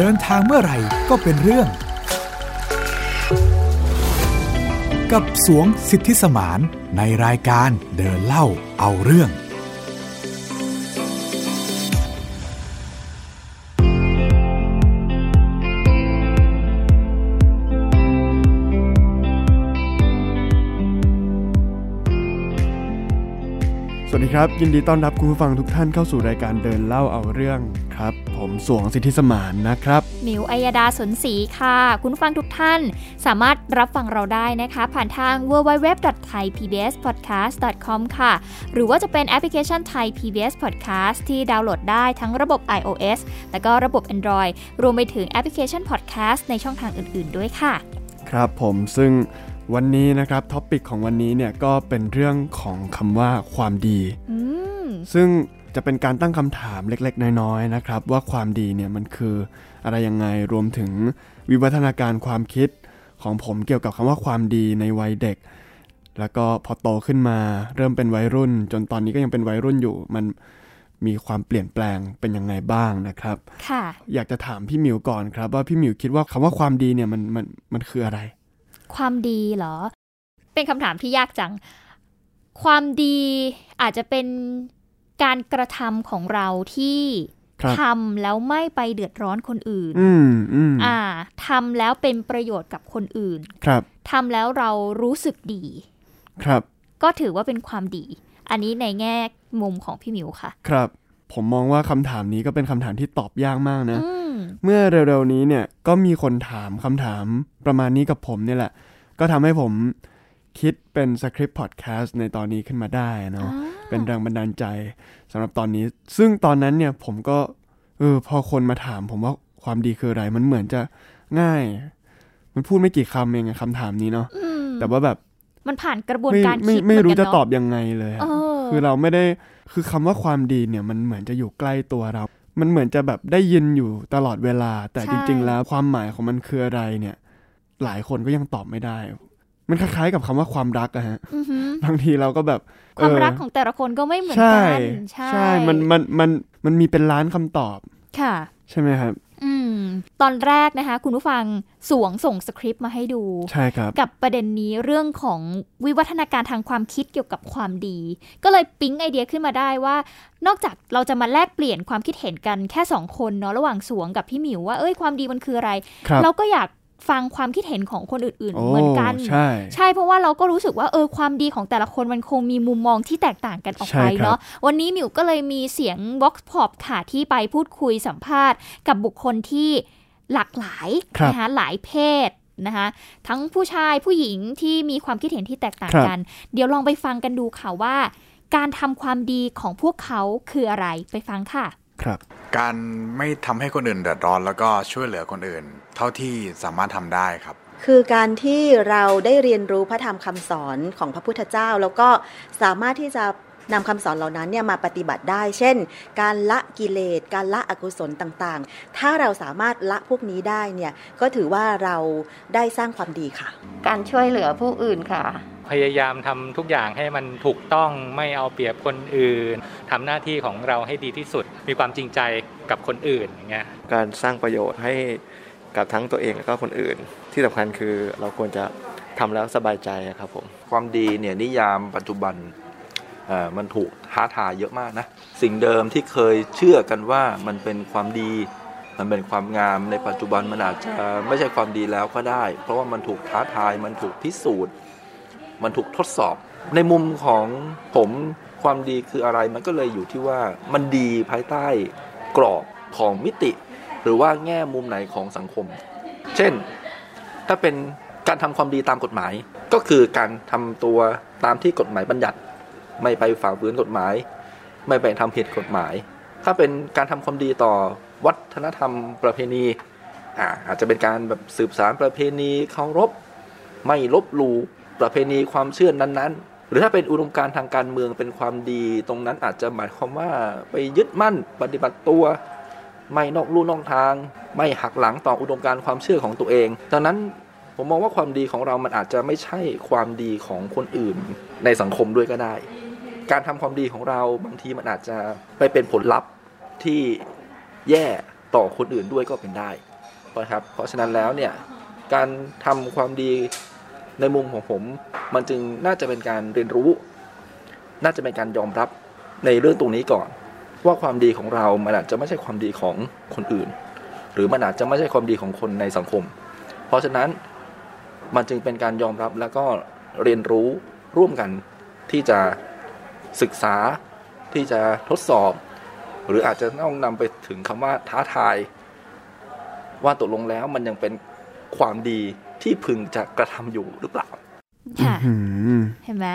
เดินทางเมื่อไหร่ก็เป็นเรื่อง กับสวงสิทธิสมานในรายการเดินเล่าเอาเรื่อง สวัสดีครับ ยินดีต้อนรับคุณผู้ฟังทุกท่านเข้าสู่รายการเดินเล่าเอาเรื่องครับ ผมสรวงสิทธิสมานนะครับ มิวอัยดาสนศรีค่ะ คุณผู้ฟังทุกท่าน สามารถรับฟังเราได้นะคะ ผ่านทาง www.thaipbspodcast.com ค่ะ หรือว่าจะเป็นแอปพลิเคชัน Thai PBS Podcast ที่ดาวน์โหลดได้ทั้งระบบ iOS และก็ระบบ Android รวมไปถึงแอปพลิเคชัน Podcast ในช่องทางอื่น ๆ ด้วยค่ะ ครับผมซึ่งวันนี้นะครับ topic ของวันนี้เนี่ยก็เป็นเรื่องของคำว่าความดี ซึ่ง จะเป็นการตั้งคำถามเล็กๆ น้อยๆนะครับ ว่าความดีเนี่ยมันคืออะไรยังไงรวมถึงวิวัฒนาการความคิดของผมเกี่ยวกับคำว่าความดีในวัยเด็ก แล้วก็พอโตขึ้นมาเริ่มเป็นวัยรุ่น จนตอนนี้ก็ยังเป็นวัยรุ่นอยู่ มันมีความเปลี่ยนแปลงเป็นยังไงบ้างนะครับค่ะอยากจะถามพี่หมิวก่อนครับ ว่าพี่หมิวคิดว่าคำว่าความดีเนี่ยมันมันมันคืออะไร ความดีเหรอ เป็นคำถามที่ยากจัง ความดีอาจจะเป็น การกระทำของเราที่ทำแล้วไม่ไปเดือดร้อนคนอื่น อืมอ่าทำแล้วเป็นประโยชน์กับคนอื่น ครับทำแล้วเรารู้สึกดี ครับ ก็ถือว่าเป็นความดี อันนี้ในแง่มุมของพี่มิวค่ะ ครับ ผมมองว่าคำถามนี้ก็เป็นคำถามที่ตอบยากมากนะ เมื่อเร็วๆนี้เนี่ยก็มีคนถามคำถามประมาณนี้กับผมเนี่ยแหละ ก็ทำให้ผม คิดเป็นสคริปต์พอดแคสต์ในตอนนี้ขึ้นมาได้เนาะเป็นแรงบันดาลใจสำหรับตอนนี้ ซึ่งตอนนั้นเนี่ยผมก็เออพอคนมาถาม ผมว่าความดีคืออะไร มันเหมือนจะง่าย มันพูดไม่กี่คำเองคำถามนี้เนาะแต่ว่าแบบมันผ่านกระบวนการคิดไม่รู้จะตอบยังไงเลยคือเราไม่ได้คือคำว่าความดีเนี่ย มันเหมือนจะอยู่ใกล้ตัวเรา มันเหมือนจะแบบได้ยินอยู่ตลอดเวลา แต่จริง ๆ แล้วความหมายของมันคืออะไรเนี่ย หลายคนก็ยังตอบไม่ได้ มันคล้ายๆกับคำว่าความรักอะฮะบางทีเราก็แบบความรักของแต่ละคนก็ไม่เหมือนกันใช่ใช่มันมันมันมันมีเป็นล้านคำตอบค่ะ ใช่ไหมครับอืมตอนแรกนะคะ คุณผู้ฟังสวงส่งสคริปต์มาให้ดูใช่ครับกับประเด็นนี้เรื่องของวิวัฒนาการทางความคิดเกี่ยวกับความดี ก็เลยปิ๊งไอเดียขึ้นมาได้ว่า นอกจากเราจะมาแลกเปลี่ยนความคิดเห็นกันแค่สองคนเนาะระหว่างสวงกับพี่หมิวว่าเอ้ยความดีมันคืออะไรรเราก็อยาก ฟังความคิดเห็นของคนอื่นๆ เหมือนกัน ใช่ ใช่เพราะว่าเราก็รู้สึกว่าเออความดีของแต่ละคนมันคงมีมุมมองที่แตกต่างกันออกไปเนาะวันนี้มิวก็เลยมีเสียง Vox Pop ค่ะที่ไปพูดคุยสัมภาษณ์ กับบุคคลที่หลากหลายนะคะหลายเพศนะคะทั้งผู้ชายผู้หญิงที่มีความคิดเห็นที่แตกต่างกัน เดี๋ยวลองไปฟังกันดูค่ะว่า การทำความดีของพวกเขาคืออะไรไปฟังค่ะ ครับ การไม่ทำให้คนอื่นเดือดร้อนแล้วก็ช่วยเหลือคนอื่น เท่าที่สามารถทำได้ครับคือการที่เราได้เรียนรู้พระธรรมคำสอนของพระพุทธเจ้า แล้วก็สามารถที่จะ นำคำสอนเหล่านั้นเนี่ยมาปฏิบัติได้ เช่น การละกิเลส การละอกุศลต่างๆ ถ้าเราสามารถละพวกนี้ได้เนี่ยก็ถือว่าเราได้สร้างความดีค่ะ การช่วยเหลือผู้อื่นค่ะ พยายามทำทุกอย่างให้มันถูกต้องไม่เอาเปรียบคนอื่นทำหน้าที่ของเราให้ดีที่สุด มีความจริงใจกับคนอื่นอย่างเงี้ยการสร้างประโยชน์ให้กับทั้งตัวเองและก็คนอื่น ที่สำคัญคือเราควรจะทำแล้วสบายใจครับผม ความดีเนี่ยนิยามปัจจุบัน มันถูกท้าทายเยอะมากนะ สิ่งเดิมที่เคยเชื่อกันว่ามันเป็นความดี มันเป็นความงามในปัจจุบันมันอาจจะไม่ใช่ความดีแล้วก็ได้ เพราะว่ามันถูกท้าทายมันถูกพิสูจน์ มันถูกทดสอบ ในมุมของผมความดีคืออะไรมันก็เลยอยู่ที่ว่ามันดีภายใต้กรอบของมิติ หรือว่าแง่มุมไหนของสังคม เช่น ถ้าเป็นการทำความดีตามกฎหมาย ก็คือการทำตัวตามที่กฎหมายบัญญัติ ไม่ไปฝ่าฝืนกฎหมาย ไม่ไปทำผิดกฎหมาย ถ้าเป็นการทำความดีต่อวัฒนธรรมประเพณีอ่าอาจจะเป็นการแบบสืบสารประเพณีเคารพ ไม่ลบหลู่ประเพณีความเชื่อนนั้นๆ หรือถ้าเป็นอุดมการทางการเมืองเป็นความดีตรงนั้นอาจจะหมายความว่าไปยึดมั่นปฏิบัติตัว ไม่นอกลู่นอกทาง ไม่หักหลังต่ออุดมการความเชื่อของตัวเองดังนั้นผมมองว่าความดีของเรามันอาจจะไม่ใช่ความดีของคนอื่นในสังคมด้วยก็ได้ การทำความดีของเราบางทีมันอาจจะไปเป็นผลลัพธ์ที่แย่ต่อคนอื่นด้วยก็เป็นได้นะครับ เพราะฉะนั้นแล้วเนี่ยการทำความดีในมุมของผม มันจึงน่าจะเป็นการเรียนรู้ น่าจะเป็นการยอมรับในเรื่องตรงนี้ก่อน ว่าความดีของเรา มันอาจจะไม่ใช่ความดีของคนอื่น หรือมันอาจจะไม่ใช่ความดีของคนในสังคม เพราะฉะนั้นมันจึงเป็นการยอมรับแล้วก็เรียนรู้ร่วมกันที่จะ ศึกษาที่จะทดสอบ หรืออาจจะต้องนำไปถึงคำว่าท้าทาย ว่าตกลงแล้วมันยังเป็นความดีที่พึงจะกระทำอยู่หรือเปล่าค่ะอืมเห็นไหม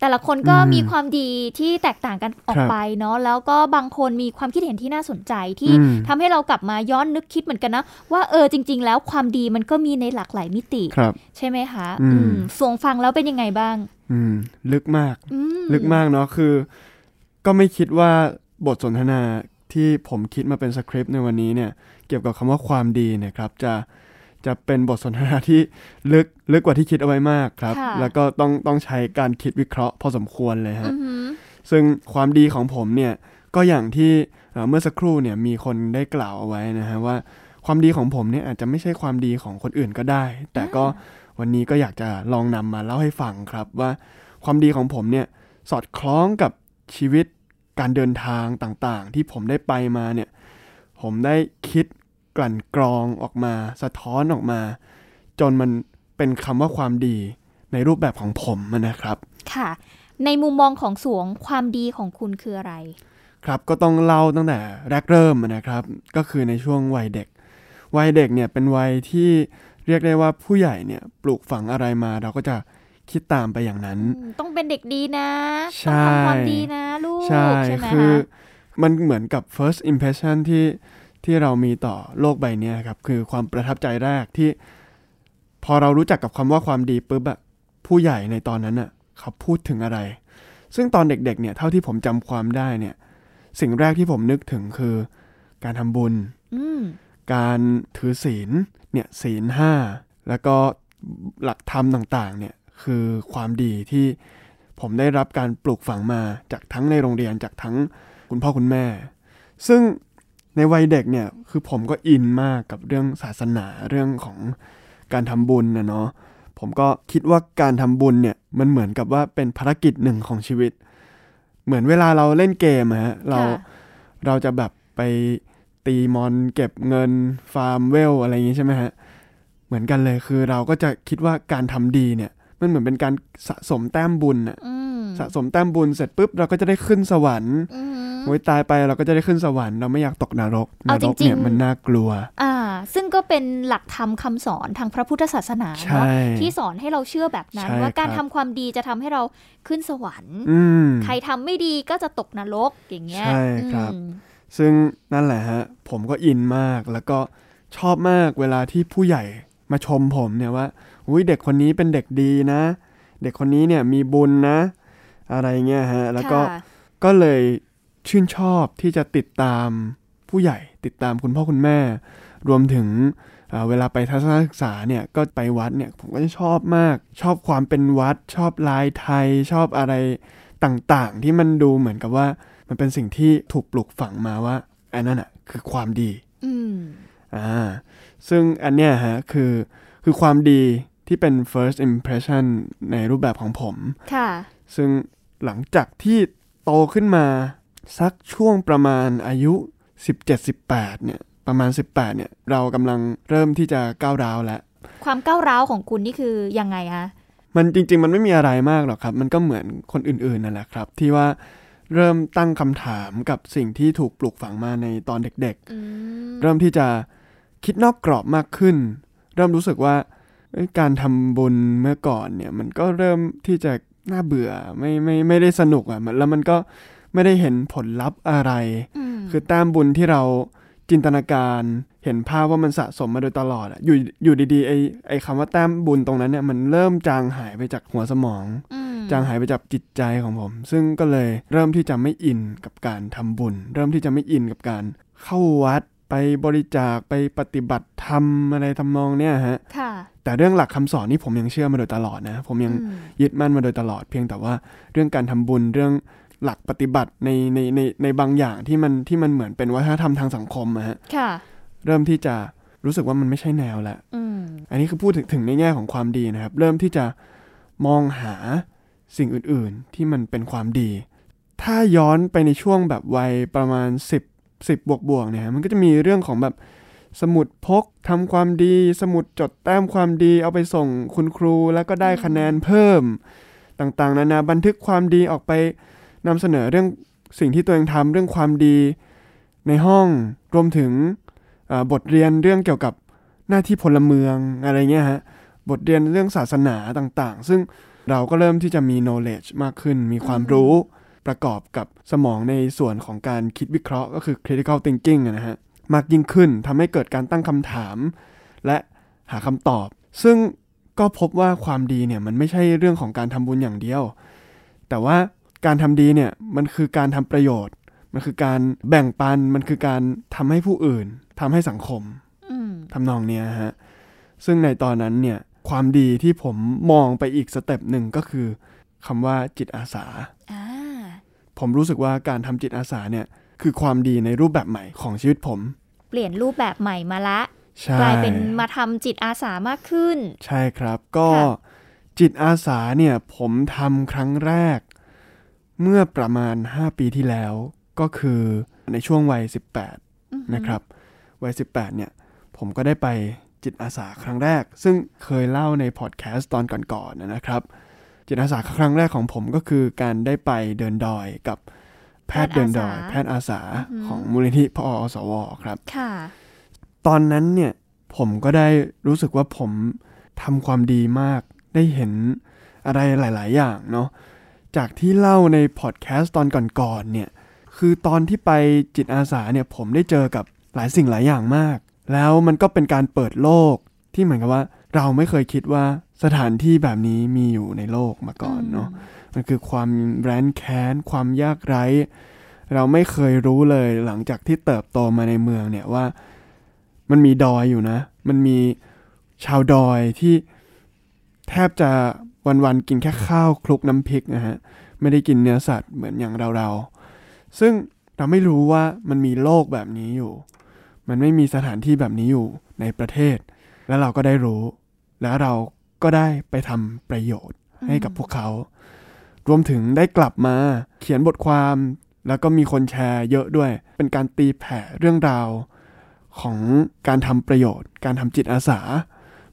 แต่ละคนก็อืมมีความดีที่แตกต่างกันออกครับไปเนาะแล้วก็บางคนมีความคิดเห็นที่น่าสนใจที่อืมทำให้เรากลับมาย้อนนึกคิดเหมือนกันนะว่าเออจริง ๆ แล้วความดีมันก็มีในหลากหลายมิติครับใช่ไหมคะอืมอืมสวงฟังแล้วเป็นยังไงบ้าง อืม ลึกมากอืมลึกมากเนาะคือ ก็ไม่คิดว่าบทสนทนาที่ผมคิดมาเป็นสคริปต์ในวันนี้เนี่ย เกี่ยวกับคำว่าความดีเนี่ยครับ จะจะเป็นบทสนทนาที่ลึกลึกกว่าที่คิดเอาไว้มากครับค่ะแล้วก็ต้องต้องใช้การคิดวิเคราะห์พอสมควรเลยฮะอือหือซึ่งความดีของผมเนี่ยก็อย่างที่เอ่อเมื่อสักครู่เนี่ยมีคนได้กล่าวเอาไว้นะฮะว่า ความดีของผมเนี่ยอาจจะไม่ใช่ความดีของคนอื่นก็ได้ แต่ก็วันนี้ก็อยากจะลองนำมาเล่าให้ฟังครับว่าความดีของผมเนี่ยสอดคล้องกับชีวิตการเดินทางต่างๆ ที่ผมได้ไปมาเนี่ยผมได้คิดกลั่นกรองออกมา สะท้อนออกมา จนมันเป็นคำว่าความดีในรูปแบบของผมนะครับ ค่ะ ในมุมมองของสวงความดีของคุณคืออะไร ครับก็ต้องเล่าตั้งแต่แรกเริ่มนะครับ ก็คือในช่วงวัยเด็ก วัยเด็กเนี่ยเป็นวัยที่เรียกได้ว่าผู้ใหญ่เนี่ยปลูกฝังอะไรมาเราก็จะคิดตามไปอย่างนั้นอืมต้องเป็นเด็กดีนะใช่ต้องทำความดีนะลูก ใช่ใช่ไหมคือคะมันเหมือนกับ first impression ที่ที่เรามีต่อโลกใบเนี้ยครับ คือความประทับใจแรกที่ พอเรารู้จักกับคำว่าความดีปุ๊บอะผู้ใหญ่ในตอนนั้นอะเขาพูดถึงอะไร ซึ่งตอนเด็กๆเนี่ยเท่าที่ผมจำความได้เนี่ย สิ่งแรกที่ผมนึกถึงคือ การทำบุญอืม การถือศีลเนี่ยศีลห้าแล้วก็หลักธรรมต่างๆเนี่ยคือความดีที่ผมได้รับการปลูกฝังมาจากทั้งในโรงเรียนจากทั้งคุณพ่อคุณแม่ ซึ่งในวัยเด็กเนี่ยคือผมก็อินมากกับเรื่องศาสนาเรื่องของการทำบุญนะเนาะผมก็คิดว่าการทำบุญเนี่ยมันเหมือนกับว่าเป็นภารกิจหนึ่งของชีวิต เหมือนเวลาเราเล่นเกมอะฮะเราค่ะเราจะแบบไป ตีมอนเก็บเงินฟาร์มเวลอะไรอย่างนี้ใช่ไหมฮะ เหมือนกันเลยคือเราก็จะคิดว่าการทำดีเนี่ย มันเหมือนเป็นการสะสมแต้มบุญอะอืมสะสมแต้มบุญเสร็จปุ๊บเราก็จะได้ขึ้นสวรรค์อืมโอ้ยตายไปเราก็จะได้ขึ้นสวรรค์เราไม่อยากตกนรกนเอารจกริงๆเนี่ยมันน่ากลัว อ่า ซึ่งก็เป็นหลักธรรมคำสอนทางพระพุทธศาสนาใช่เนาะที่สอนให้เราเชื่อแบบนั้นใช่ว่าการคทำรับความดีจะทำให้เราขึ้นสวรรค์อืมใครทำไม่ดีก็จะตกนรกอย่างเงี้ยใช่ครับอืม ซึ่งนั่นแหละฮะผมก็อินมากแล้วก็ชอบมากเวลาที่ผู้ใหญ่มาชมผมเนี่ยว่าอุ้ยเด็กคนนี้เป็นเด็กดีนะ เด็กคนนี้เนี่ยมีบุญนะ อะไรเงี้ยฮะแล้วก็ค่ะก็เลยชื่นชอบที่จะติดตามผู้ใหญ่ ติดตามคุณพ่อคุณแม่ รวมถึงเอ่อเวลาไปทัศนศึกษาเนี่ยก็ไปวัดเนี่ยผมก็จะชอบมาก ชอบความเป็นวัด ชอบลายไทย ชอบอะไรต่างๆ ที่มันดูเหมือนกับว่า มันเป็นสิ่งที่ถูกปลูกฝังมาว่าอันนั้นอะคือความดีอืมอ่าซึ่งอันเนี้ยฮะคือคือความดีที่เป็น first impression ในรูปแบบของผม ค่ะ ซึ่งหลังจากที่โตขึ้นมาสักช่วงประมาณอายุ 17-18 เนี่ย ประมาณ 18 เนี่ย เรากำลังเริ่มที่จะก้าวร้าวแล้ว ความก้าวร้าวของคุณนี่คือยังไงคะ มันจริง ๆ มันไม่มีอะไรมากหรอกครับ มันก็เหมือนคนอื่น ๆ นั่นแหละครับ ที่ว่า เริ่มตั้งคำถามกับสิ่งที่ถูกปลูกฝังมาในตอนเด็กอืมๆเริ่มที่จะคิดนอกกรอบมากขึ้น เริ่มรู้สึกว่าเอ้ยการทำบุญเมื่อก่อนเนี่ยมันก็เริ่มที่จะน่าเบื่อไม่ไม่ไม่ได้สนุกอะ่ะมันแล้วมันก็ไม่ได้เห็นผลลัพธ์อะไรอืมคือแต้มบุญที่เราจินตนาการเห็นภาพว่ามันสะสมมาโดยตลอดอะอยู่อยู่ดีๆไอไอคำว่าแต้มบุญตรงนั้นเนี่ยมันเริ่มจางหายไปจากหัวสมองอืม จางหายไปจากจิตใจของผม ซึ่งก็เลยเริ่มที่จะไม่อินกับการทำบุญ เริ่มที่จะไม่อินกับการเข้าวัดไปบริจาคไปปฏิบัติธรรมอะไรทำนองเนี่ยฮะค่ะแต่เรื่องหลักคำสอนนี่ผมยังเชื่อมาโดยตลอดนะ ผมยังอืมยึดมั่นมาโดยตลอด เพียงแต่ว่าเรื่องการทำบุญเรื่องหลักปฏิบัติในในในในบางอย่างที่มันที่มันเหมือนเป็นวัฒนธรรมทางสังคมอะฮะค่ะเริ่มที่จะรู้สึกว่ามันไม่ใช่แนวละอืมอันนี้คือพูดถึงถึงในแง่ของความดีนะครับ เริ่มที่จะมองหา สิ่งอื่นๆ ที่มันเป็นความดี ถ้าย้อนไปในช่วงแบบวัยประมาณ 10 10บวกบวกๆเนี่ยมันก็จะมีเรื่องของแบบสมุดพกทำความดี สมุดจดแต้มความดีเอาไปส่งคุณครูแล้วก็ได้คะแนนเพิ่ม ต่างๆ นานาบันทึกความดีออกไปนำเสนอเรื่องสิ่งที่ตัวเองทำเรื่องความดีในห้องรวมถึงบทเรียนเรื่องเกี่ยวกับหน้าที่พลเมืองอะไรเงี้ยฮะบทเรียนเรื่องศาสนาต่างๆ ซึ่ง เราก็เริ่มที่จะมี knowledge มากขึ้น มีความรู้ประกอบกับสมองในส่วนของการคิดวิเคราะห์ก็คือ critical thinking อะนะฮะมากยิ่งขึ้นทำให้เกิดการตั้งคำถาม และหาคำตอบ ซึ่งก็พบว่าความดีเนี่ยมันไม่ใช่เรื่องของการทำบุญอย่างเดียว แต่ว่าการทำดีเนี่ยมันคือการทำประโยชน์ มันคือการแบ่งปัน มันคือการทำให้ผู้อื่นทำให้สังคมอืมทำนองเนี้ยฮะ ซึ่งในตอนนั้นเนี่ย ความดีที่ผมมองไปอีก step หนึ่งก็คือคำว่าจิตอาสาอ่าผมรู้สึกว่าการทำจิตอาสาเนี่ยคือความดีในรูปแบบใหม่ของชีวิตผม เปลี่ยนรูปแบบใหม่มาละใช่กลายเป็นมาทำจิตอาสามากขึ้น ใช่ครับก็ค่ะจิตอาสาเนี่ยผมทำครั้งแรก เมื่อประมาณ 5 ปีที่แล้ว ก็คือในช่วงวัย 18 นะครับ วัย 18 เนี่ย ผมก็ได้ไป จิตอาสาครั้งแรก ซึ่งเคยเล่าในพอดแคสต์ตอนก่อนๆนะนะครับ จิตอาสาครั้งแรกของผมก็คือการได้ไปเดินดอยกับแพทย์เดินดอย แพทย์อาสาของมูลนิธิพออสวครับค่ะตอนนั้นเนี่ยผมก็ได้รู้สึกว่าผมทำความดีมากได้เห็นอะไรหลาย ๆ อย่างเนาะจากที่เล่าในพอดแคสต์ตอนก่อนๆเนี่ยคือตอนที่ไปจิตอาสาเนี่ยผมได้เจอกับหลายสิ่งหลายอย่างมาก แล้วมันก็เป็นการเปิดโลกที่เหมือนกับว่าเราไม่เคยคิดว่าสถานที่แบบนี้มีอยู่ในโลกมาก่อนเนาะมันคือความแร้นแค้น ความยากไร้ เราไม่เคยรู้เลยหลังจากที่เติบโตมาในเมืองเนี่ยว่า มันมีดอยอยู่นะ มันมีชาวดอยที่แทบจะวันๆกินแค่ข้าวคลุกน้ำพริกนะฮะไม่ได้กินเนื้อสัตว์เหมือนอย่างเราๆซึ่งเราไม่รู้ว่ามันมีโลกแบบนี้อยู่ มันไม่มีสถานที่แบบนี้อยู่ในประเทศ แล้วเราก็ได้รู้ แล้วเราก็ได้ไปทำประโยชน์ให้กับพวกเขา รวมถึงได้กลับมาเขียนบทความ แล้วก็มีคนแชร์เยอะด้วย เป็นการตีแผ่เรื่องราวของการทำประโยชน์ การทำจิตอาสา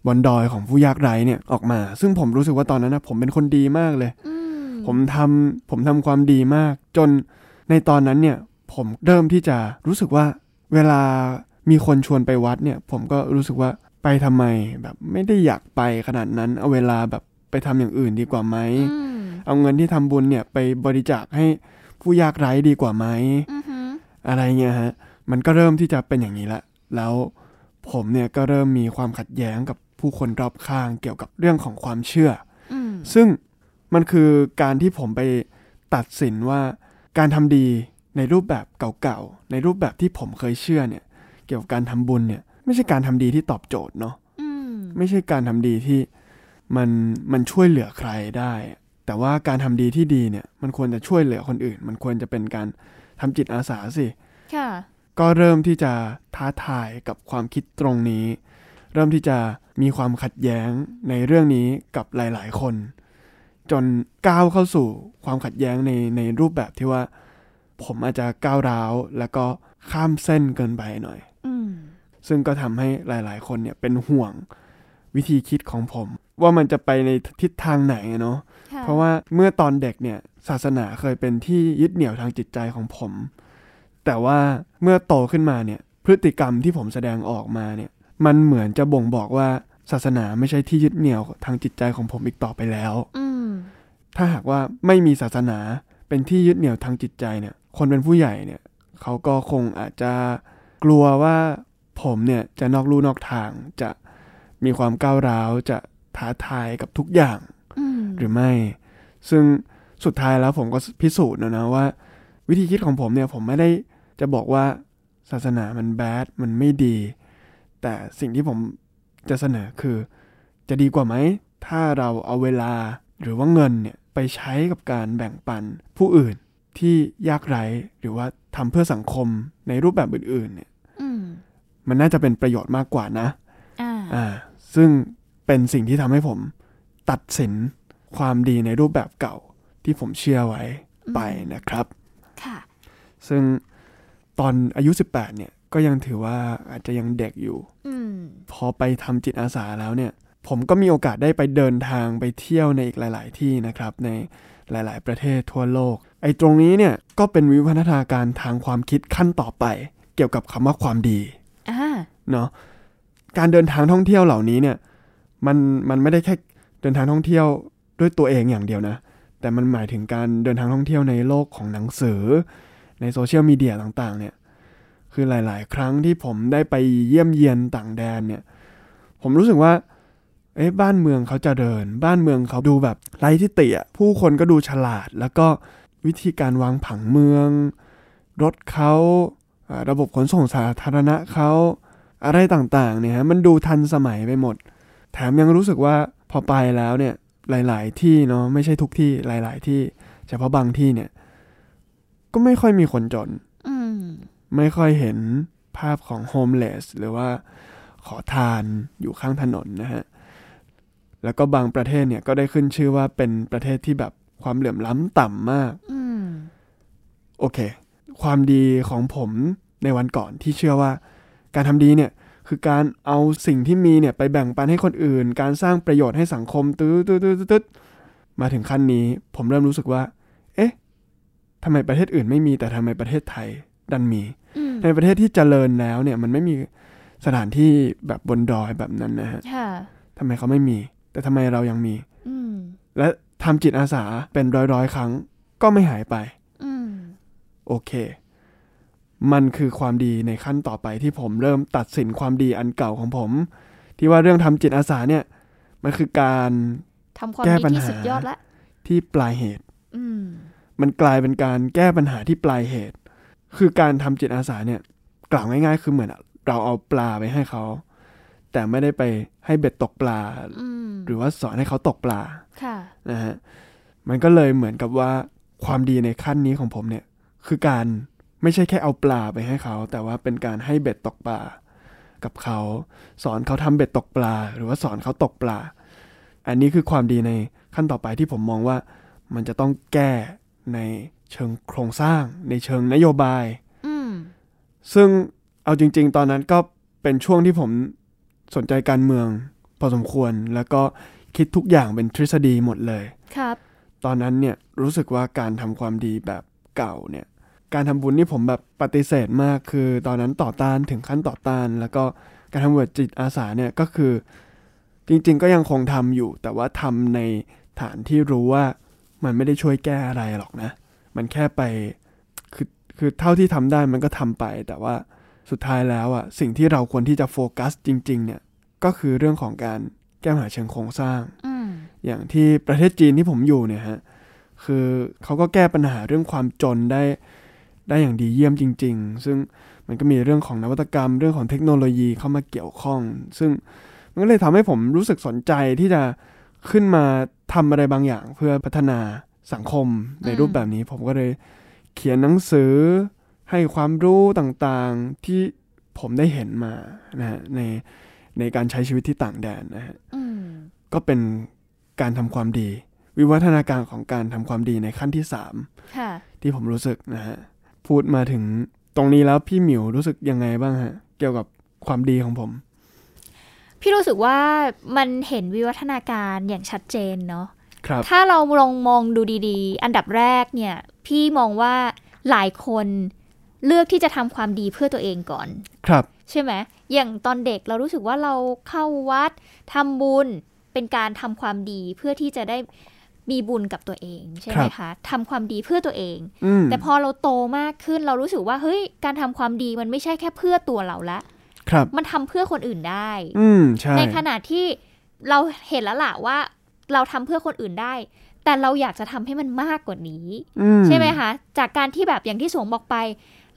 บนดอยของผู้ยากไร้เนี่ยออกมา ซึ่งผมรู้สึกว่าตอนนั้นนะผมเป็นคนดีมากเลยอืมผมทำผมทำความดีมาก จนในตอนนั้นเนี่ยผมเริ่มที่จะรู้สึกว่าเวลา มีคนชวนไปวัดเนี่ย ผมก็รู้สึกว่าไปทำไมแบบไม่ได้อยากไปขนาดนั้น เอาเวลาแบบไปทำอย่างอื่นดีกว่าไหมอืมเอาเงินที่ทำบุญเนี่ยไปบริจาคให้ผู้ยากไร้ดีกว่าไหมอือหืออะไรเงี้ยฮะ มันก็เริ่มที่จะเป็นอย่างนี้ละ แล้วผมเนี่ยก็เริ่มมีความขัดแย้งกับผู้คนรอบข้างเกี่ยวกับเรื่องของความเชื่ออืมซึ่งมันคือการที่ผมไปตัดสินว่าการทำดีในรูปแบบเก่าๆ ในรูปแบบที่ผมเคยเชื่อเนี่ย เกี่ยวกับการทำบุญเนี่ย ไม่ใช่การทำดีที่ตอบโจทย์เนาะอืมไม่ใช่การทำดีที่มันมันช่วยเหลือใครได้ แต่ว่าการทำดีที่ดีเนี่ย มันควรจะช่วยเหลือคนอื่น มันควรจะเป็นการทำจิตอาสาสิค่ะก็เริ่มที่จะท้าทายกับความคิดตรงนี้ เริ่มที่จะมีความขัดแย้งในเรื่องนี้กับหลาย ๆ คน จนก้าวเข้าสู่ความขัดแย้งในในรูปแบบที่ว่า ผมอาจจะก้าวร้าวแล้วก็ข้ามเส้นเกินไปหน่อยอืม ซึ่งก็ทำให้หลาย ๆ คนเนี่ยเป็นห่วงวิธีคิดของผม ว่ามันจะไปในทิศทางไหนอะเนาะค่ะเพราะว่าเมื่อตอนเด็กเนี่ยศาสนาเคยเป็นที่ยึดเหนี่ยวทางจิตใจของผม แต่ว่าเมื่อโตขึ้นมาเนี่ยพฤติกรรมที่ผมแสดงออกมาเนี่ยมันเหมือนจะบ่งบอกว่าศาสนาไม่ใช่ที่ยึดเหนี่ยวทางจิตใจของผมอีกต่อไปแล้วอืมถ้าหากว่าไม่มีศาสนาเป็นที่ยึดเหนี่ยวทางจิตใจเนี่ย คนเป็นผู้ใหญ่เนี่ยเขาก็คงอาจจะกลัวว่า ผมเนี่ยจะนอกลู่นอกทางจะมีความก้าวร้าวจะท้าทายกับทุกอย่างอืมหรือไม่ ซึ่งสุดท้ายแล้วผมก็พิสูจน์นะนะว่า วิธีคิดของผมเนี่ยผมไม่ได้จะบอกว่าศาสนามันแบดมันไม่ดี แต่สิ่งที่ผมจะเสนอคือ จะดีกว่าไหม ถ้าเราเอาเวลาหรือว่าเงินเนี่ยไปใช้กับการแบ่งปันผู้อื่นที่ยากไร้หรือว่าทำเพื่อสังคมในรูปแบบอื่นๆเนี่ยอื มมันน่าจะเป็นประโยชน์มากกว่านะอ่าอ่าซึ่งเป็นสิ่งที่ทำให้ผมตัดสินความดีในรูปแบบเก่าที่ผมเชื่อไว้ไปนะครับ ค่ะ ซึ่งตอนอายุ 18 เนี่ย ก็ยังถือว่าอาจจะยังเด็กอยู่อืมพอไปทำจิตอาสาแล้วเนี่ย ผมก็มีโอกาสได้ไปเดินทางไปเที่ยวในอีกหลาย ๆ ที่นะครับ ในหลาย ๆ ประเทศทั่วโลก ไอ้ตรงนี้เนี่ย ก็เป็นวิวัฒนาการทางความคิดขั้นต่อไป เกี่ยวกับคำว่าความดีอ่า เนาะการเดินทางท่องเที่ยวเหล่านี้เนี่ยมันมันไม่ได้แค่เดินทางท่องเที่ยวด้วยตัวเองอย่างเดียวนะ แต่มันหมายถึงการเดินทางท่องเที่ยวในโลกของหนังสือ ในโซเชียลมีเดียต่างๆเนี่ยคือหลาย ๆ ครั้งที่ผมได้ไปเยี่ยมเยียนต่างแดนเนี่ยผมรู้สึกว่าเอ๊ะบ้านเมืองเขาจะเจริญบ้านเมืองเขาดูแบบไร้ที่ติอะผู้คนก็ดูฉลาด แล้วก็วิธีการวางผังเมือง รถเขาระบบขนส่งสาธารณะเขา อะไรต่างๆเนี่ยฮะมันดูทันสมัยไปหมด แถมยังรู้สึกว่าพอไปแล้วเนี่ยหลาย ๆ ที่เนาะไม่ใช่ทุกที่หลาย ๆ ที่เฉพาะบางที่เนี่ย ก็ไม่ค่อยมีคนจนอืมไม่ค่อยเห็นภาพของโฮมเลสหรือว่าขอทานอยู่ข้างถนนนะฮะ แล้วก็บางประเทศเนี่ยก็ได้ขึ้นชื่อว่าเป็นประเทศที่แบบความเหลื่อมล้ำต่ำมากอืมโอเค ความดีของผมในวันก่อนที่เชื่อว่า การทำดีเนี่ยคือการเอาสิ่งที่มีเนี่ยไปแบ่งปันให้คนอื่น การสร้างประโยชน์ให้สังคมตื้อตื้อตื้อตื้อมาถึงขั้นนี้ผมเริ่มรู้สึกว่า เอ๊ะทำไมประเทศอื่นไม่มีแต่ทำไมประเทศไทยดันมีอืมในประเทศที่เจริญแล้วเนี่ยมันไม่มีสถานที่แบบบนดอยแบบนั้นนะฮะค่ะทำไมเขาไม่มี แต่ทำไมเรายังมีอืมและทำจิตอาสาเป็นร้อยร้อยๆครั้งก็ไม่หายไปอืมโอเค มันคือความดีในขั้นต่อไปที่ผมเริ่มตัดสินความดีอันเก่าของผม ที่ว่าเรื่องทำจิตอาสาเนี่ย มันคือการทำความแก้ดีปัญที่หาสุดยอดละที่ปลายเหตุอืมมันกลายเป็นการแก้ปัญหาที่ปลายเหตุ คือการทำจิตอาสาเนี่ย กล่าวง่าย ๆ คือเหมือนเราเอาปลาไปให้เขา แต่ไม่ได้ไปให้เบ็ดตกปลาอืมหรือว่าสอนให้เขาตกปลาค่ะนะฮะมันก็เลยเหมือนกับว่าความดีในขั้นนี้ของผมเนี่ย คือการ ไม่ใช่แค่เอาปลาไปให้เขา แต่ว่าเป็นการให้เบ็ดตกปลากับเขา สอนเขาทำเบ็ดตกปลา หรือว่าสอนเขาตกปลา อันนี้คือความดีในขั้นต่อไปที่ผมมองว่ามันจะต้องแก้ในเชิงโครงสร้าง ในเชิงนโยบายอืมซึ่งเอาจริง ๆ ตอนนั้นก็เป็นช่วงที่ผมสนใจการเมืองพอสมควรแล้วก็คิดทุกอย่างเป็นทฤษฎีหมดเลย ครับ ตอนนั้นเนี่ยรู้สึกว่าการทำความดีแบบเก่าเนี่ย การทำบุญนี่ผมแบบปฏิเสธมาก คือตอนนั้นต่อต้านถึงขั้นต่อต้าน แล้วก็การทำบุญจิตอาสาเนี่ยก็คือ จริง ๆ ก็ยังคงทำอยู่ แต่ว่าทำในฐานที่รู้ว่ามันไม่ได้ช่วยแก้อะไรหรอกนะ มันแค่ไปคือคือเท่าที่ทำได้มันก็ทำไป แต่ว่าสุดท้ายแล้วอะสิ่งที่เราควรที่จะโฟกัสจริง ๆ เนี่ยก็คือเรื่องของการแก้ปัญหาเชิงโครงสร้างอืมอย่างที่ประเทศจีนที่ผมอยู่เนี่ยฮะคือเขาก็แก้ปัญหาเรื่องความจนได้ ได้อย่างดีเยี่ยมจริง ๆ ซึ่งมันก็มีเรื่องของนวัตกรรม เรื่องของเทคโนโลยีเข้ามาเกี่ยวข้อง ซึ่งมันก็เลยทำให้ผมรู้สึกสนใจที่จะขึ้นมาทำอะไรบางอย่างเพื่อพัฒนาสังคมในรูปแบบนี้ ผมก็เลยเขียนหนังสือให้ความรู้ต่างๆที่ผมได้เห็นมานะฮะในในการใช้ชีวิตที่ต่างแดนนะฮะอืมก็เป็นการทำความดี วิวัฒนาการของการทำความดีในขั้นที่สามค่ะที่ผมรู้สึกนะฮะ พูดมาถึงตรงนี้แล้วพี่หมิวรู้สึกยังไงบ้างฮะ เกี่ยวกับความดีของผม พี่รู้สึกว่ามันเห็นวิวัฒนาการอย่างชัดเจนเนาะครับถ้าเราลองมองดูดีๆ อันดับแรกเนี่ย พี่มองว่าหลายคนเลือกที่จะทำความดีเพื่อตัวเองก่อน ครับ ใช่ไหม อย่างตอนเด็กเรารู้สึกว่าเราเข้าวัดทำบุญเป็นการทำความดีเพื่อที่จะได้ มีบุญกับตัวเองใช่ไหมคะทำความดีเพื่อตัวเองอืมแต่พอเราโตมากขึ้นเรารู้สึกว่าเฮ้ยการทำความดีมันไม่ใช่แค่เพื่อตัวเราละครับมันทำเพื่อคนอื่นได้ อืมใช่ในขณะที่เราเห็นแล้วล่ะว่าเราทำเพื่อคนอื่นได้ แต่เราอยากจะทำให้มันมากกว่านี้อืใช่ไหมคะ จากการที่แบบอย่างที่สวงบอกไป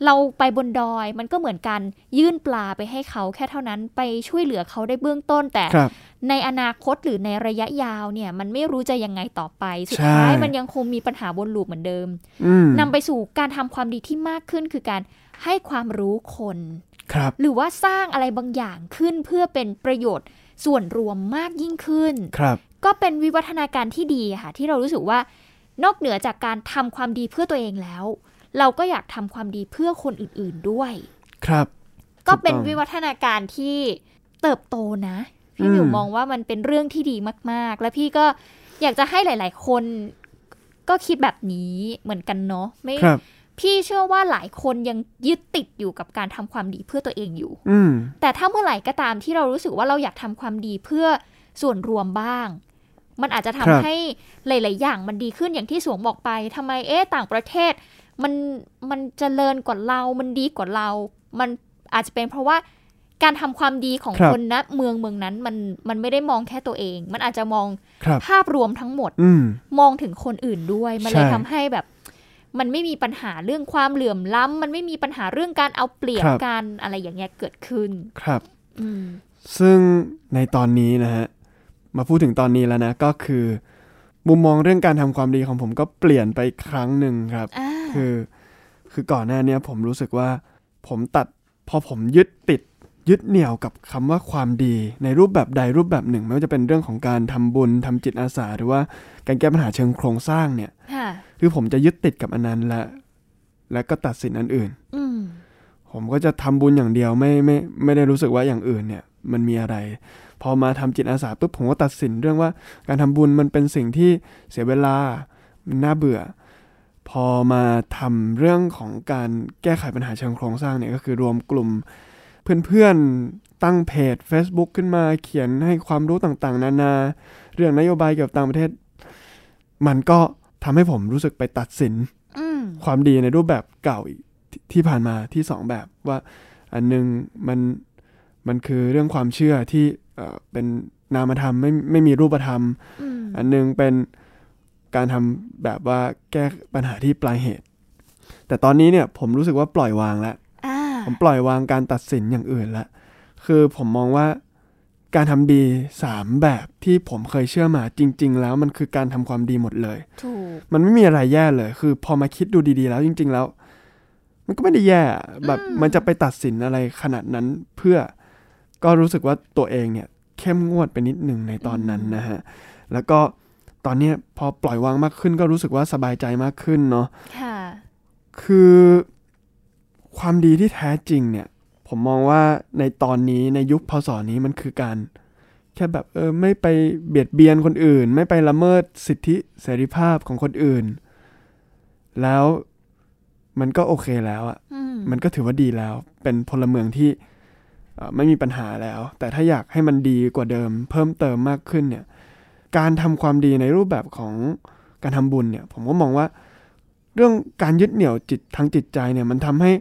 เราไปบนดอยมันก็เหมือนกัน ยื่นปลาไปให้เขาแค่เท่านั้นไปช่วยเหลือเขาได้เบื้องต้น แต่ครับในอนาคตหรือในระยะยาวเนี่ย มันไม่รู้จะยังไงต่อไป สุดท้ายใช่มันยังคงมีปัญหาวนลูปเหมือนเดิมอืมนำไปสู่การทำความดีที่มากขึ้นคือการให้ความรู้คนครับหรือว่าสร้างอะไรบางอย่างขึ้นเพื่อเป็นประโยชน์ส่วนรวมมากยิ่งขึ้นครับ ก็เป็นวิวัฒนาการที่ดีค่ะ ที่เรารู้สึกว่านอกเหนือจากการทำความดีเพื่อตัวเองแล้ว เราก็อยากทำความดีเพื่อคนอื่นๆด้วย ครับ ก็เป็นถูต้องวิวัฒนาการที่เติบโตนะ พี่หมิวอืมมองว่ามันเป็นเรื่องที่ดีมาก ๆ และพี่ก็อยากจะให้หลาย ๆ คนก็คิดแบบนี้เหมือนกันเนาะไม่ครับพี่เชื่อว่าหลายคนยังยึดติดอยู่กับการทำความดีเพื่อตัวเองอยู่อืมแต่ถ้าเมื่อไหร่ก็ตามที่เรารู้สึกว่าเราอยากทำความดีเพื่อส่วนรวมบ้าง มันอาจจะทำครับให้หลาย ๆ อย่างมันดีขึ้นอย่างที่สวงบอกไปทำไมเอ๊ะต่างประเทศ มันมันเจริญกว่าเรา มันดีกว่าเรา มันอาจจะเป็นเพราะว่าการทำความดีของครับคนนะเมืองเมืองนั้นมันมันไม่ได้มองแค่ตัวเอง มันอาจจะมองครับภาพรวมทั้งหมดอืมมองถึงคนอื่นด้วย มันเลยใช่ทำให้แบบ มันไม่มีปัญหาเรื่องความเหลื่อมล้ำมันไม่มีปัญหาเรื่องการเอาเปรียบครับการอะไรอย่างเงี้ยเกิดขึ้นครับอืมซึ่งในตอนนี้นะฮะมาพูดถึงตอนนี้แล้วนะก็คือ มุมมองเรื่องการทำความดีของผมก็เปลี่ยนไปอีกครั้งหนึ่งครับอ่า คือ คือก่อนหน้าเนี้ยผมรู้สึกว่าผมตัดพอผมยึดติดยึดเหนี่ยวกับคำว่าความดีในรูปแบบใดรูปแบบหนึ่ง ไม่ว่าจะเป็นเรื่องของการทำบุญทำจิตอาสา หรือว่าการแก้ปัญหาเชิงโครงสร้างเนี่ยค่ะคือผมจะยึดติดกับอันนั้นและ และก็ตัดสินอันอื่นอืมผมก็จะทำบุญอย่างเดียวไม่ไม่ไม่ได้รู้สึกว่าอย่างอื่นเนี่ย มันมีอะไร พอมาทำจิตอาสาปุ๊บผมก็ตัดสินเรื่องว่า การทำบุญมันเป็นสิ่งที่เสียเวลามันน่าเบื่อ พอมาทำเรื่องของการแก้ไขปัญหาเชิงโครงสร้างเนี่ยก็คือรวมกลุ่มเพื่อนๆตั้งเพจ Facebook ขึ้นมาเขียนให้ความรู้ต่างๆ นานา เรื่องนโยบายเกี่ยวกับต่างประเทศ มันก็ทำให้ผมรู้สึกไปตัดสินอืมความดีในรูปแบบเก่าอีกที่ที่ผ่านมาที่สองแบบว่าอันหนึงมันมันคือเรื่องความเชื่อที่เอ่อเป็นนามธรรมไม่ไม่มีรูปธรรมอืมอันหนึงเป็น การทำแบบว่าแก้ปัญหาที่ปลายเหตุ แต่ตอนนี้เนี่ยผมรู้สึกว่าปล่อยวางแล้วอ่าผมปล่อยวางการตัดสินอย่างอื่นแล้วคือผมมองว่าการทำดีสามแบบที่ผมเคยเชื่อมาจริง ๆ แล้วมันคือการทำความดีหมดเลยถูกมันไม่มีอะไรแย่เลย คือพอมาคิดดูดีๆ แล้วจริง ๆ แล้ว มันก็ไม่ได้แย่อะแบบอืมมันจะไปตัดสินอะไรขนาดนั้นเพื่อก็รู้สึกว่าตัวเองเนี่ย เข้มงวดไปนิดหนึ่งในตอนนั้นนะฮะ แล้วก็ ตอนเนี้ยพอปล่อยวางมากขึ้นก็รู้สึกว่าสบายใจมากขึ้นเนาะค่ะคือความดีที่แท้จริงเนี่ย ผมมองว่าในตอนนี้ในยุคพศนี้มันคือการ แค่แบบเออไม่ไปเบียดเบียนคนอื่น ไม่ไปละเมิดสิทธิเสรีภาพของคนอื่น แล้วมันก็โอเคแล้วอะอืมมันก็ถือว่าดีแล้ว เป็นพลเมืองที่เอ่อไม่มีปัญหาแล้ว แต่ถ้าอยากให้มันดีกว่าเดิม เพิ่มเติมมากขึ้นเนี่ย การทำความดีในรูปแบบของการทำบุญเนี่ย ผมก็มองว่า เรื่องการยึดเหนี่ยวจิตทางจิตใจเนี่ยมันทำให้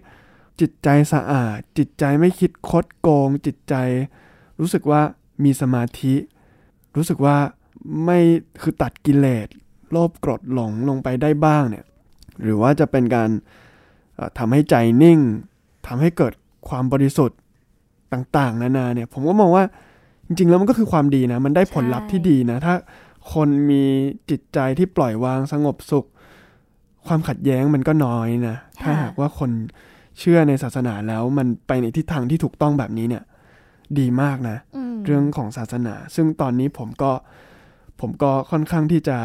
จิตใจสะอาด จิตใจไม่คิดคดโกง จิตใจ รู้สึกว่ามีสมาธิ รู้สึกว่าไม่คือตัดกิเลสโลภกรธหลงลงไปได้บ้างเนี่ยหรือว่าจะเป็นการเอ่อทำให้ใจนิ่งทำให้เกิดความบริสุทธิ์ต่าง ๆ นานาเนี่ย ผมก็มองว่า จริงๆแล้วมันก็คือความดีนะ มันได้ผลลัพธ์ที่ดีนะ ถ้าคนมีจิตใจที่ปล่อยวางสงบสุข ความขัดแย้งมันก็น้อยนะ ถ้าหากว่าคนเชื่อในศาสนาแล้วมันไปในทิศทางที่ถูกต้องแบบนี้เนี่ย ดีมากนะอืมเรื่องของศาสนา ซึ่งตอนนี้ผมก็ผมก็ค่อนข้างที่จะ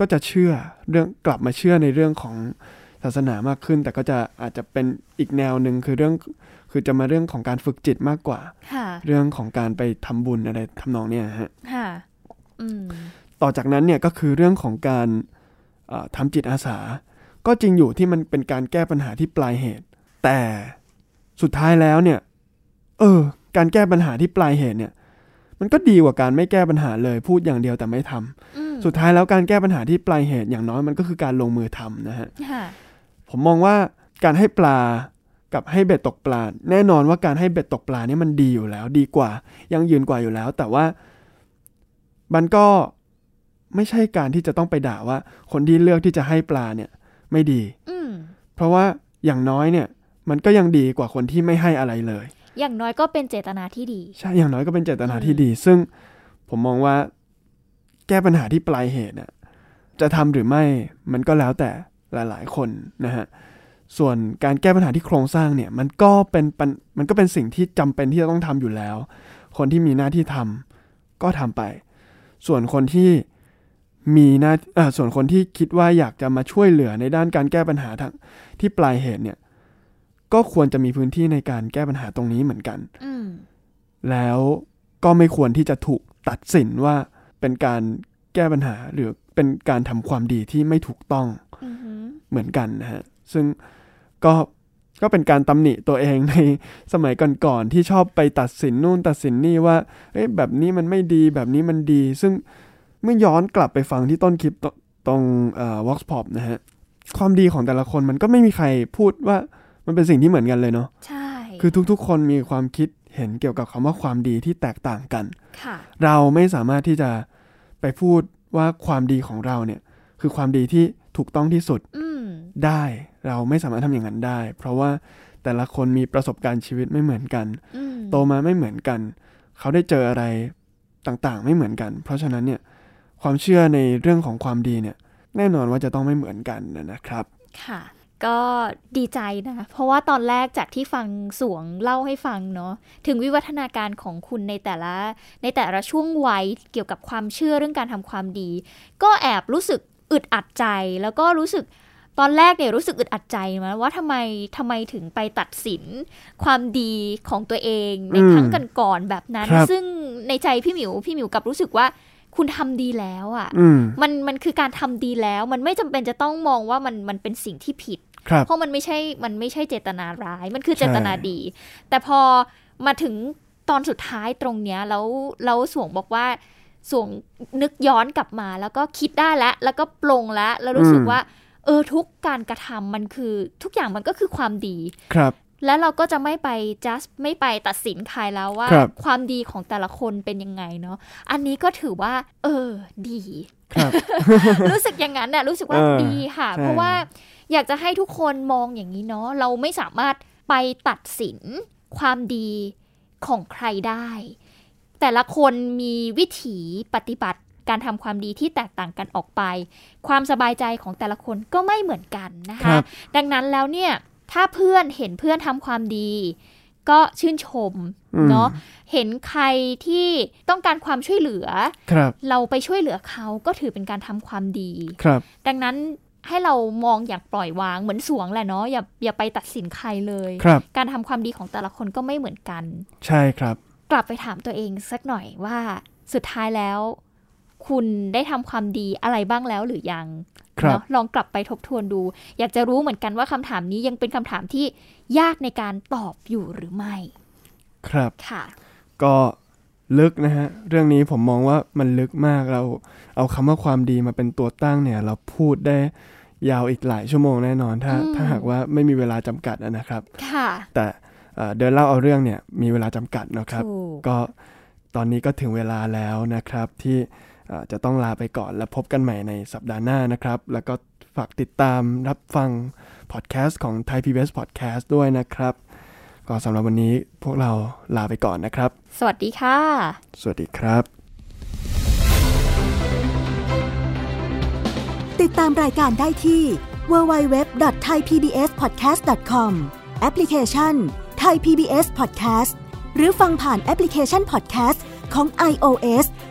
ก็จะเชื่อเรื่องกลับมาเชื่อในเรื่องของศาสนามากขึ้น แต่ก็จะอาจจะเป็นอีกแนวหนึ่งคือเรื่อง คือจะมาเรื่องของการฝึกจิตมากกว่าค่ะเรื่องของการไปทำบุญอะไรทำนองเนี้ยฮะค่ะอืมต่อจากนั้นเนี่ยก็คือเรื่องของการเอ่อทำจิตอาสา ก็จริงอยู่ที่มันเป็นการแก้ปัญหาที่ปลายเหตุ แต่สุดท้ายแล้วเนี่ย เออ การแก้ปัญหาที่ปลายเหตุเนี่ย มันก็ดีกว่าการไม่แก้ปัญหาเลยพูดอย่างเดียวแต่ไม่ทำอืมสุดท้ายแล้วการแก้ปัญหาที่ปลายเหตุอย่างน้อยมันก็คือการลงมือทำนะฮะค่ะผมมองว่าการให้ปลา กับให้เบ็ดตกปลา แน่นอนว่าการให้เบ็ดตกปลาเนี่ยมันดีอยู่แล้ว ดีกว่า ยังยืนกว่าอยู่แล้ว แต่ว่ามันก็ไม่ใช่การที่จะต้องไปด่าว่า คนที่เลือกที่จะให้ปลาเนี่ยไม่ดีอืมเพราะว่าอย่างน้อยเนี่ย มันก็ยังดีกว่าคนที่ไม่ให้อะไรเลย อย่างน้อยก็เป็นเจตนาที่ดี ใช่ อย่างน้อยก็เป็นเจตนาที่ดี ซึ่งผมมองว่าแก้ปัญหาที่ปลายเหตุน่ะจะทำหรือไม่มันก็แล้วแต่หลาย ๆ คนนะฮะ ส่วนการแก้ปัญหาที่โครงสร้างเนี่ยมันก็เป็นปัญมันก็เป็นสิ่งที่จำเป็นที่จะต้องทำอยู่แล้ว คนที่มีหน้าที่ทำก็ทำไป ส่วนคนที่มีหน้าเอ่อส่วนคนที่คิดว่าอยากจะมาช่วยเหลือในด้านการแก้ปัญหาทางที่ปลายเหตุเนี่ยก็ควรจะมีพื้นที่ในการแก้ปัญหาตรงนี้เหมือนกันอืมแล้วก็ไม่ควรที่จะถูกตัดสินว่าเป็นการแก้ปัญหาหรือเป็นการทำความดีที่ไม่ถูกต้องอือหือเหมือนกันนะฮะซึ่ง ก็ก็เป็นการตำหนิตัวเองในสมัยก่อนๆที่ชอบไปตัดสินนู่นตัดสินนี่ว่าเอ๊ะแบบนี้มันไม่ดีแบบนี้มันดี ซึ่งเมื่อย้อนกลับไปฟังที่ต้นคลิปตตรงเอ่อ Vox Pop นะฮะความดีของแต่ละคนมันก็ไม่มีใครพูดว่ามันเป็นสิ่งที่เหมือนกันเลยเนาะใช่ คือทุกๆ คนมีความคิดเห็นเกี่ยวกับคำว่าความดีที่แตกต่างกันค่ะเราไม่สามารถที่จะไปพูดว่าความดีของเราเนี่ย คือความดีที่ถูกต้องที่สุดอืมได้ เราไม่สามารถทำอย่างนั้นได้ เพราะว่าแต่ละคนมีประสบการณ์ชีวิตไม่เหมือนกันอืมโตมาไม่เหมือนกัน เขาได้เจออะไรต่างๆ ไม่เหมือนกัน เพราะฉะนั้นเนี่ยความเชื่อในเรื่องของความดีเนี่ย แน่นอนว่าจะต้องไม่เหมือนกันนะครับ ค่ะ ก็ดีใจนะ เพราะว่าตอนแรกจากที่ฟังสวงเล่าให้ฟังเนาะถึงวิวัฒนาการของคุณในแต่ละในแต่ละช่วงวัยเกี่ยวกับความเชื่อเรื่องการทำความดี ก็แอบรู้สึกอึดอัดใจแล้วก็รู้สึก ตอนแรกเนี่ยรู้สึกอึดอัดใจมาว่าทำไมทำไมถึงไปตัดสินความดีของตัวเองในอืมครั้งก่อนๆแบบนั้นครับซึ่งในใจพี่หมิวพี่หมิวกลับรู้สึกว่าคุณทำดีแล้วอะ่ะอืมมันมันคือการทำดีแล้ว มันไม่จำเป็นจะต้องมองว่ามันมันเป็นสิ่งที่ผิดครับเพราะมันไม่ใช่มันไม่ใช่เจตนาร้าย มันคือใช่เจตนาดี แต่พอมาถึงตอนสุดท้ายตรงเนี้ยแล้วแล้วสวงบอกว่าสวงนึกย้อนกลับมา แล้วก็คิดได้แล้ว แล้วก็ปลงแล้วแล้วรู้สึกว่าเออทุกการกระทำมันคือทุกอย่างมันก็คือความดีครับ แล้วเราก็จะไม่ไป just ไม่ไปตัดสินใครแล้วว่าครับความดีของแต่ละคนเป็นยังไงเนาะอันนี้ก็ถือว่า เออ ดีครับรู้สึกอย่างนั้นน่ะรู้สึกว่าเออดีค่ะใช่เพราะว่าอยากจะให้ทุกคนมองอย่างนี้เนาะเราไม่สามารถไปตัดสินความดีของใครได้ แต่ละคนมีวิถีปฏิบัติ การทำความดีที่แตกต่างกันออกไป ความสบายใจของแต่ละคนก็ไม่เหมือนกันนะครัคะบดังนั้นแล้วเนี่ยถ้าเพื่อนเห็นเพื่อนทำความดี ก็ชื่นชมอืมเนาะเห็นใครที่ต้องการความช่วยเหลือครับเราไปช่วยเหลือเขาก็ถือเป็นการทำความดีครับดังนั้นให้เรามองอย่างปล่อยวางเหมือนสวงแหละเนาะอย่าอย่าไปตัดสินใครเลยครับการทำความดีของแต่ละคนก็ไม่เหมือนกัน ใช่ครับ กลับไปถามตัวเองสักหน่อยว่าสุดท้ายแล้ว คุณได้ทำความดีอะไรบ้างแล้วหรือยังครับเนาะลองกลับไปทบทวนดู อยากจะรู้เหมือนกันว่าคำถามนี้ยังเป็นคำถามที่ยากในการตอบอยู่หรือไม่ ครับค่ะ ก็ลึกนะฮะ เรื่องนี้ผมมองว่ามันลึกมากเราเอาคำว่าความดีมาเป็นตัวตั้งเนี่ย เราพูดได้ยาวอีกหลายชั่วโมงแน่นอน ถ้าอืมถ้าหากว่าไม่มีเวลาจำกัดนะครับ ค่ะ แต่เอ่อเดินเล่าเอาเรื่องเนี่ยมีเวลาจำกัดนะครับถูกก็ตอนนี้ก็ถึงเวลาแล้วนะครับที่เอ่อ จะต้องลาไปก่อนแล้วพบกันใหม่ในสัปดาห์หน้านะครับ แล้วก็ฝากติดตามรับฟังพอดแคสต์ของ Thai PBS Podcast ด้วยนะครับ ก็สำหรับวันนี้พวกเราลาไปก่อนนะครับ สวัสดีค่ะ สวัสดีครับ ติดตามรายการได้ที่ www.thaipbspodcast.com แอปพลิเคชัน Thai PBS Podcast หรือฟังผ่านแอปพลิเคชัน Podcast ของ iOS